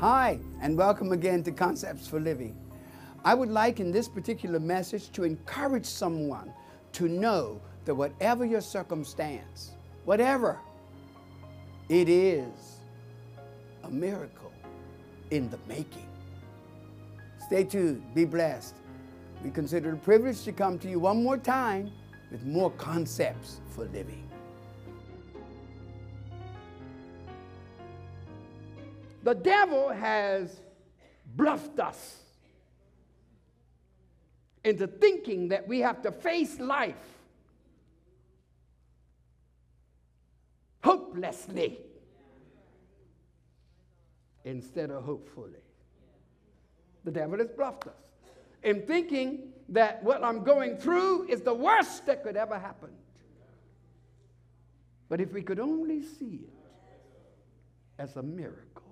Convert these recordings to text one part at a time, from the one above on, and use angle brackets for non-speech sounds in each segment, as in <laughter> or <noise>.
Hi, and welcome again to Concepts for Living. I would like in this particular message to encourage someone to know that whatever your circumstance, whatever, it is a miracle in the making. Stay tuned, be blessed. We consider it a privilege to come to you one more time with more concepts for living. The devil has bluffed us into thinking that we have to face life hopelessly instead of hopefully. The devil has bluffed us in thinking that what I'm going through is the worst that could ever happen. But if we could only see it as a miracle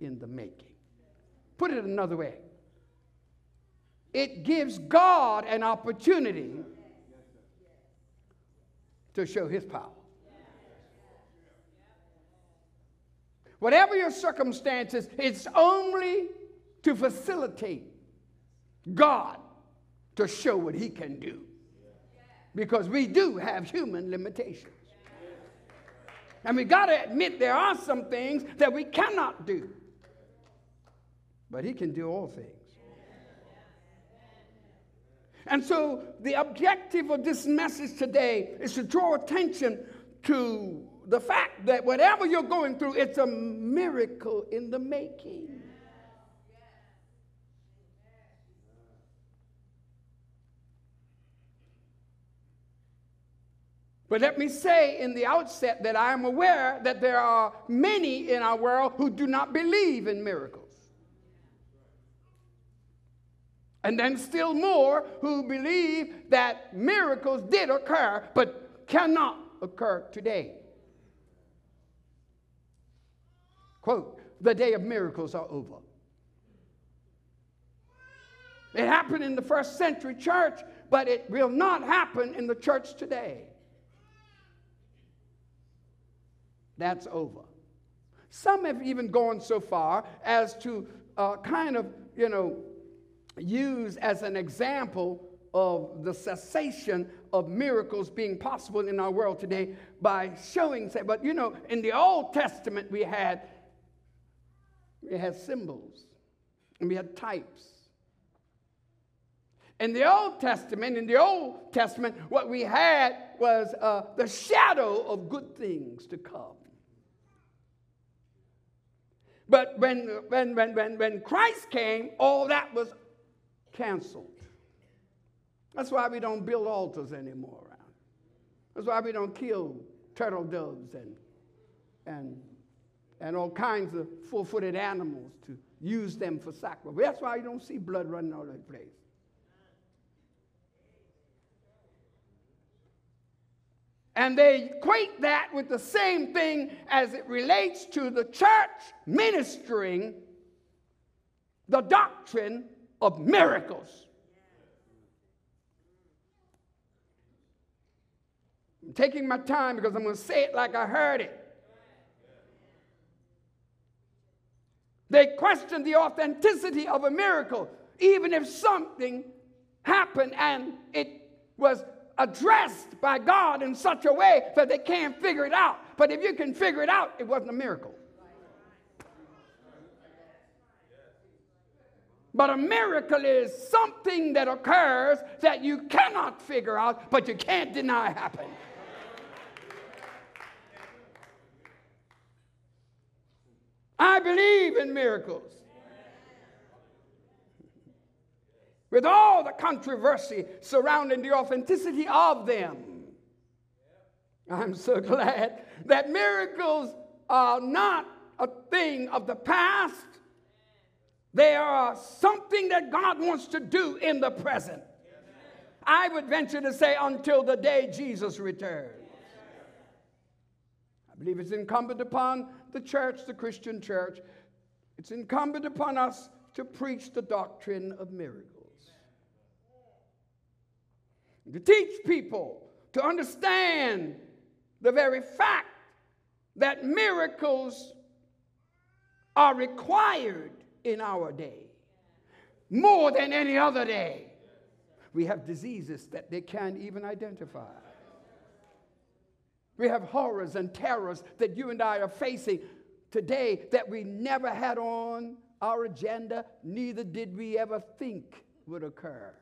in the making. Put it another way it gives God an opportunity to show his power. Whatever your circumstances, it's only to facilitate God to show what he can do. Because we do have human limitations. And we got to admit there are some things that we cannot do. But he can do all things. And so, the objective of this message today is to draw attention to the fact that whatever you're going through, it's a miracle in the making. But let me say in the outset that I am aware that there are many in our world who do not believe in miracles. And then still more who believe that miracles did occur but cannot occur today. Quote, the day of miracles are over. It happened in the first century church, but it will not happen in the church today. That's over. Some have even gone so far as to uh, kind of, you know, use as an example of the cessation of miracles being possible in our world today by showing, but you know, in the Old Testament we had, we had symbols and we had types. In the Old Testament, in the Old Testament, what we had was uh, the shadow of good things to come. But when, when, when, when, when Christ came, all that was canceled. That's why we don't build altars anymore around. That's why we don't kill turtle doves and, and, and all kinds of four footed animals to use them for sacrifice. That's why you don't see blood running all over the place. And they equate that with the same thing as it relates to the church ministering the doctrine of miracles. I'm taking my time because I'm going to say it like I heard it. They question the authenticity of a miracle, even if something happened and it was addressed by God in such a way that they can't figure it out. But if you can figure it out, it wasn't a miracle. But a miracle is something that occurs that you cannot figure out, but you can't deny happened. I believe in miracles. With all the controversy surrounding the authenticity of them, I'm so <laughs> glad that miracles are not a thing of the past, they are something that God wants to do in the present. I would venture to say until the day Jesus returns. I believe it's incumbent upon the church, the Christian church, it's incumbent upon us to preach the doctrine of miracles. To teach people to understand the very fact that miracles are required in our day more than any other day. We have diseases that they can't even identify. We have horrors and terrors that you and I are facing today that we never had on our agenda, neither did we ever think would occur.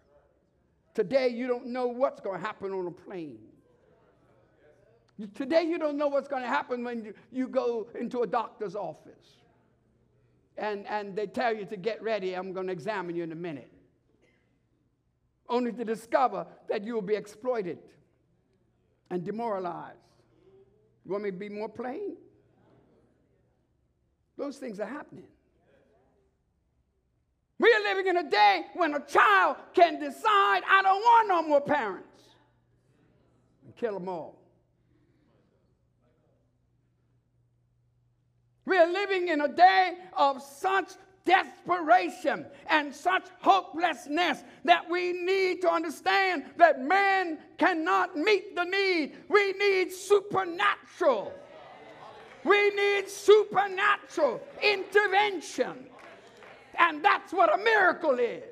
Today, you don't know what's going to happen on a plane. Today, you don't know what's going to happen when you, you go into a doctor's office and, and they tell you to get ready. I'm going to examine you in a minute. Only to discover that you will be exploited and demoralized. You want me to be more plain? Those things are happening. We are living in a day when a child can decide, I don't want no more parents, and kill them all. We are living in a day of such desperation and such hopelessness that we need to understand that man cannot meet the need. We need supernatural. We need supernatural intervention. And that's what a miracle is.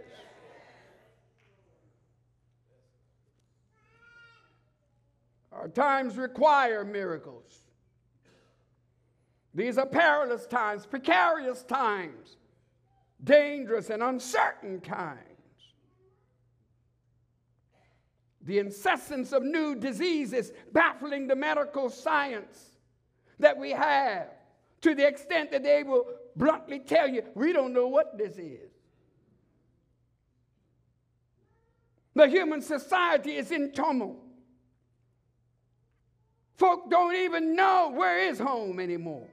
Our times require miracles. These are perilous times, precarious times, dangerous and uncertain times. The incessance of new diseases baffling the medical science that we have to the extent that they will bluntly tell you, we don't know what this is. The human society is in tumult. Folk don't even know where is home anymore.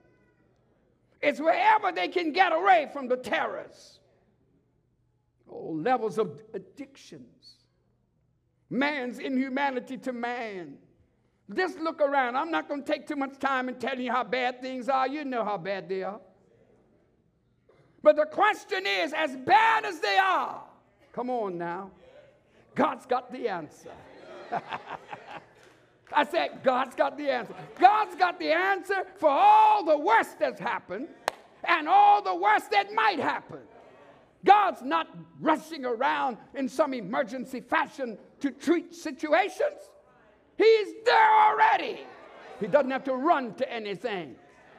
It's wherever they can get away from the terrors. All levels of addictions. Man's inhumanity to man. Just look around. I'm not going to take too much time in telling you how bad things are. You know how bad they are. But the question is as bad as they are, come on now, God's got the answer. <laughs> I said, God's got the answer. God's got the answer for all the worst that's happened and all the worst that might happen. God's not rushing around in some emergency fashion to treat situations. He's there already. He doesn't have to run to anything.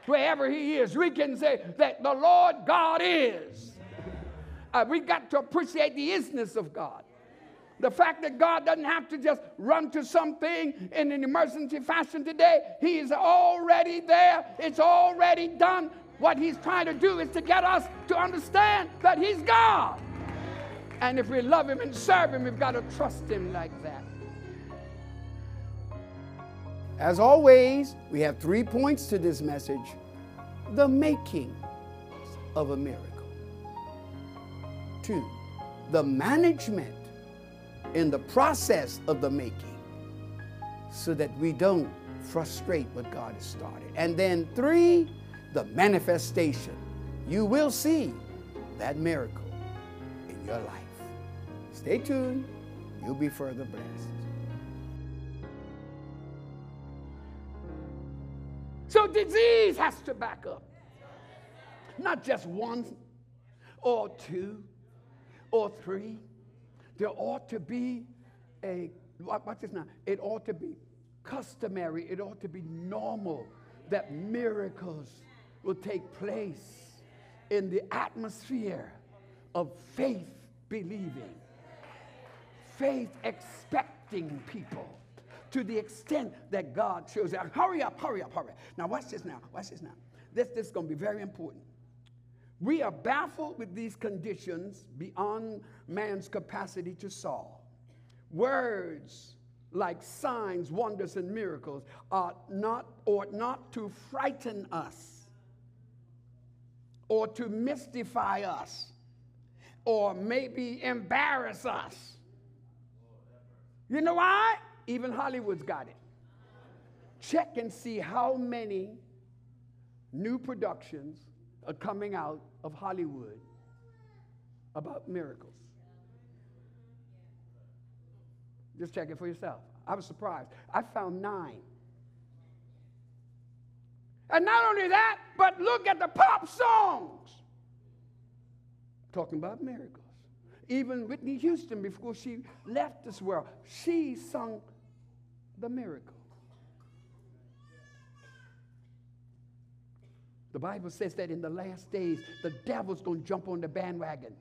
Wherever He is, we can say that the Lord God is. Uh, we got to appreciate the isness of God. The fact that God doesn't have to just run to something in an emergency fashion today, He's already there. It's already done. What He's trying to do is to get us to understand that He's God. And if we love Him and serve Him, we've got to trust Him like that. As always, we have three points to this message the making of a miracle. Two, the management in the process of the making so that we don't frustrate what God has started. And then three, the manifestation. You will see that miracle in your life. Stay tuned, you'll be further blessed. So disease has to back up. Not just one or two or three there ought to be a, watch this now, it ought to be customary, it ought to be normal that miracles will take place in the atmosphere of faith believing, faith expecting people to the extent that God shows up. Hurry up, hurry up, hurry up. Now, watch this now, watch this now. This, this is going to be very important. We are baffled with these conditions beyond man's capacity to solve. Words like signs, wonders, and miracles are not, ought not to frighten us or to mystify us or maybe embarrass us. You know why? Even Hollywood's got it. Check and see how many new productions are coming out of Hollywood about miracles. Just check it for yourself. I was surprised. I found nine. And not only that, but look at the pop songs. Talking about miracles. Even Whitney Houston, before she left this world, she sung the miracle. The Bible says that in the last days, the devil's going to jump on the bandwagon.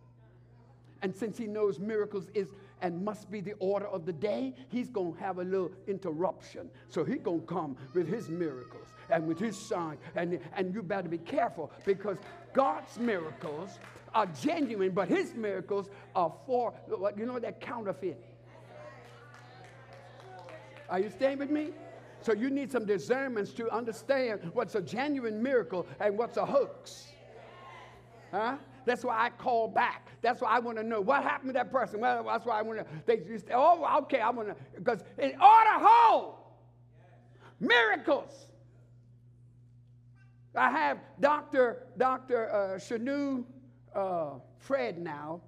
And since he knows miracles is and must be the order of the day, he's going to have a little interruption. So he's going to come with his miracles and with his sign. And, and you better be careful because God's miracles are genuine, but his miracles are for, you know, they're counterfeit. Are you staying with me? So you need some discernments to understand what's a genuine miracle and what's a hoax. Huh? That's why I call back. That's why I want to know what happened to that person. Well, that's why I want to. They just, oh, okay, I want to. Because in order hold miracles. I have Dr. Dr. Uh, Shanu uh, Fred now,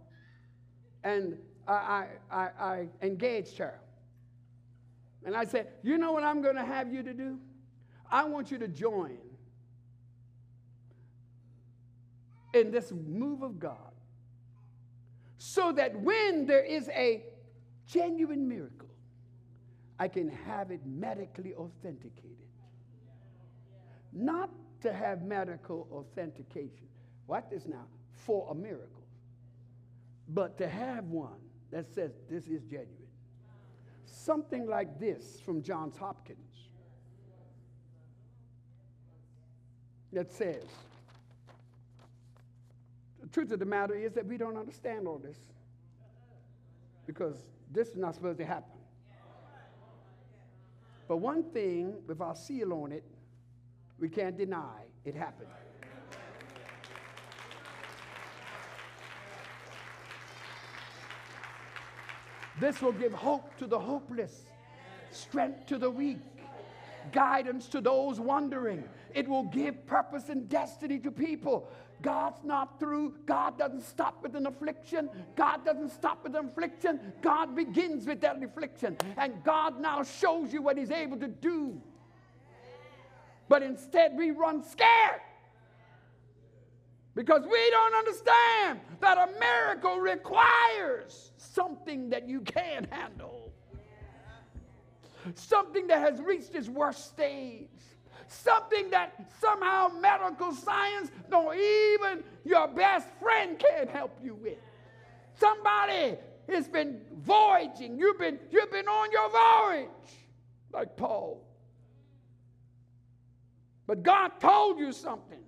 and I, I, I, I engaged her. And I said, You know what I'm going to have you to do? I want you to join in this move of God so that when there is a genuine miracle, I can have it medically authenticated. Not to have medical authentication. What this now? For a miracle. But to have one that says this is genuine something like this from Johns Hopkins that says, the truth of the matter is that we don't understand all this because this is not supposed to happen. But one thing, with our seal on it, we can't deny it happened. This will give hope to the hopeless, strength to the weak, guidance to those wandering. It will give purpose and destiny to people. God's not through. God doesn't stop with an affliction. God doesn't stop with an affliction. God begins with that affliction. And God now shows you what He's able to do. But instead, we run scared. Because we don't understand that a miracle requires something that you can't handle. Something that has reached its worst stage. Something that somehow medical science, no, even your best friend can't help you with. Somebody has been voyaging. You've been, you've been on your voyage, like Paul. But God told you something.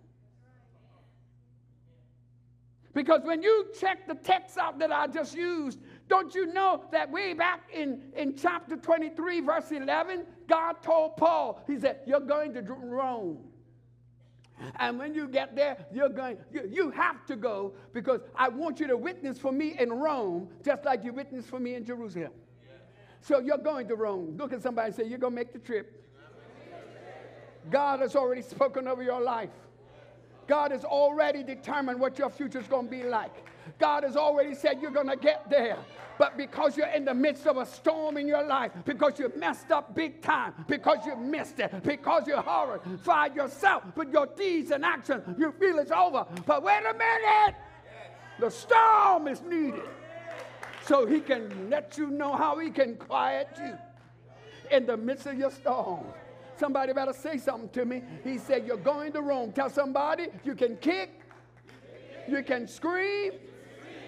Because when you check the text out that I just used, don't you know that way back in, in chapter 23, verse 11, God told Paul, He said, You're going to Rome. And when you get there, you're going, you, you have to go because I want you to witness for me in Rome, just like you witnessed for me in Jerusalem. So you're going to Rome. Look at somebody and say, You're going to make the trip. God has already spoken over your life. God has already determined what your future is going to be like. God has already said you're going to get there. But because you're in the midst of a storm in your life, because you messed up big time, because you missed it, because you horrified yourself with your deeds and actions, you feel it's over. But wait a minute! The storm is needed. So he can let you know how he can quiet you in the midst of your storm. Somebody better say something to me. He said, You're going to Rome. Tell somebody you can kick, you can scream,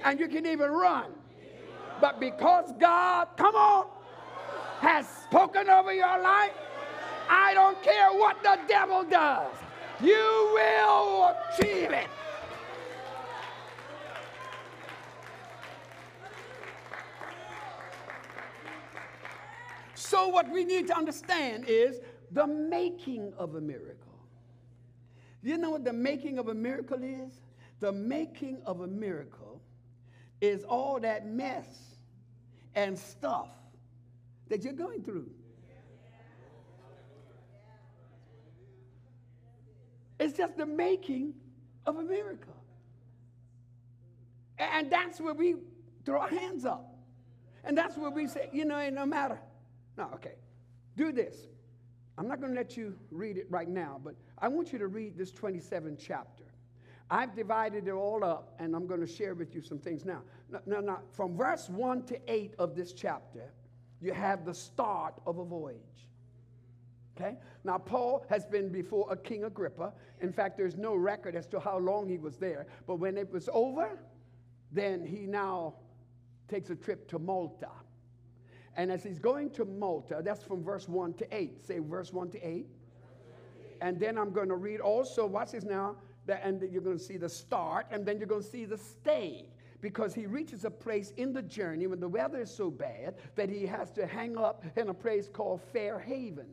and you can even run. But because God, come on, has spoken over your life, I don't care what the devil does, you will achieve it. So, what we need to understand is the making of a miracle. You know what the making of a miracle is? The making of a miracle is all that mess and stuff that you're going through. It's just the making of a miracle. And that's where we throw our hands up. And that's where we say, you know, it no matter. No, okay. Do this. I'm not going to let you read it right now, but I want you to read this 27th chapter. I've divided it all up, and I'm going to share with you some things now. Now, now, from verse 1 to 8 of this chapter, you have the start of a voyage. Okay? Now, Paul has been before a King Agrippa. In fact, there's no record as to how long he was there. But when it was over, then he now takes a trip to Malta. And as he's going to Malta, that's from verse 1 to 8. Say verse 1 to 8. And then I'm going to read also, watch this now, that, and you're going to see the start, and then you're going to see the stay. Because he reaches a place in the journey when the weather is so bad that he has to hang up in a place called Fair Haven.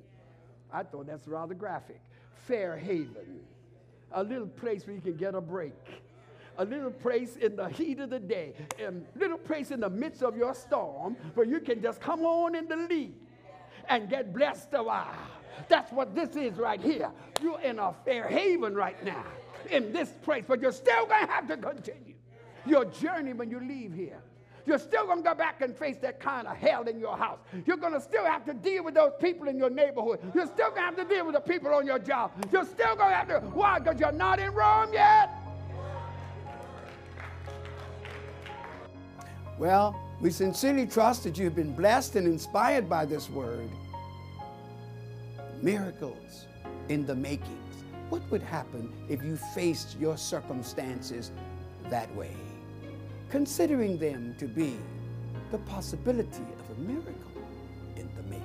I thought that's rather graphic. Fair Haven. A little place where you can get a break a little place in the heat of the day, a little place in the midst of your storm where you can just come on in the lead and get blessed a while. That's what this is right here. You're in a fair haven right now in this place, but you're still going to have to continue your journey when you leave here. You're still going to go back and face that kind of hell in your house. You're going to still have to deal with those people in your neighborhood. You're still going to have to deal with the people on your job. You're still going to have to, why? Because you're not in Rome yet. Well, we sincerely trust that you've been blessed and inspired by this word. Miracles in the makings. What would happen if you faced your circumstances that way? Considering them to be the possibility of a miracle in the making.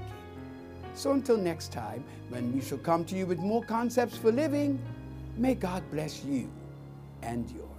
So until next time, when we shall come to you with more concepts for living, may God bless you and yours.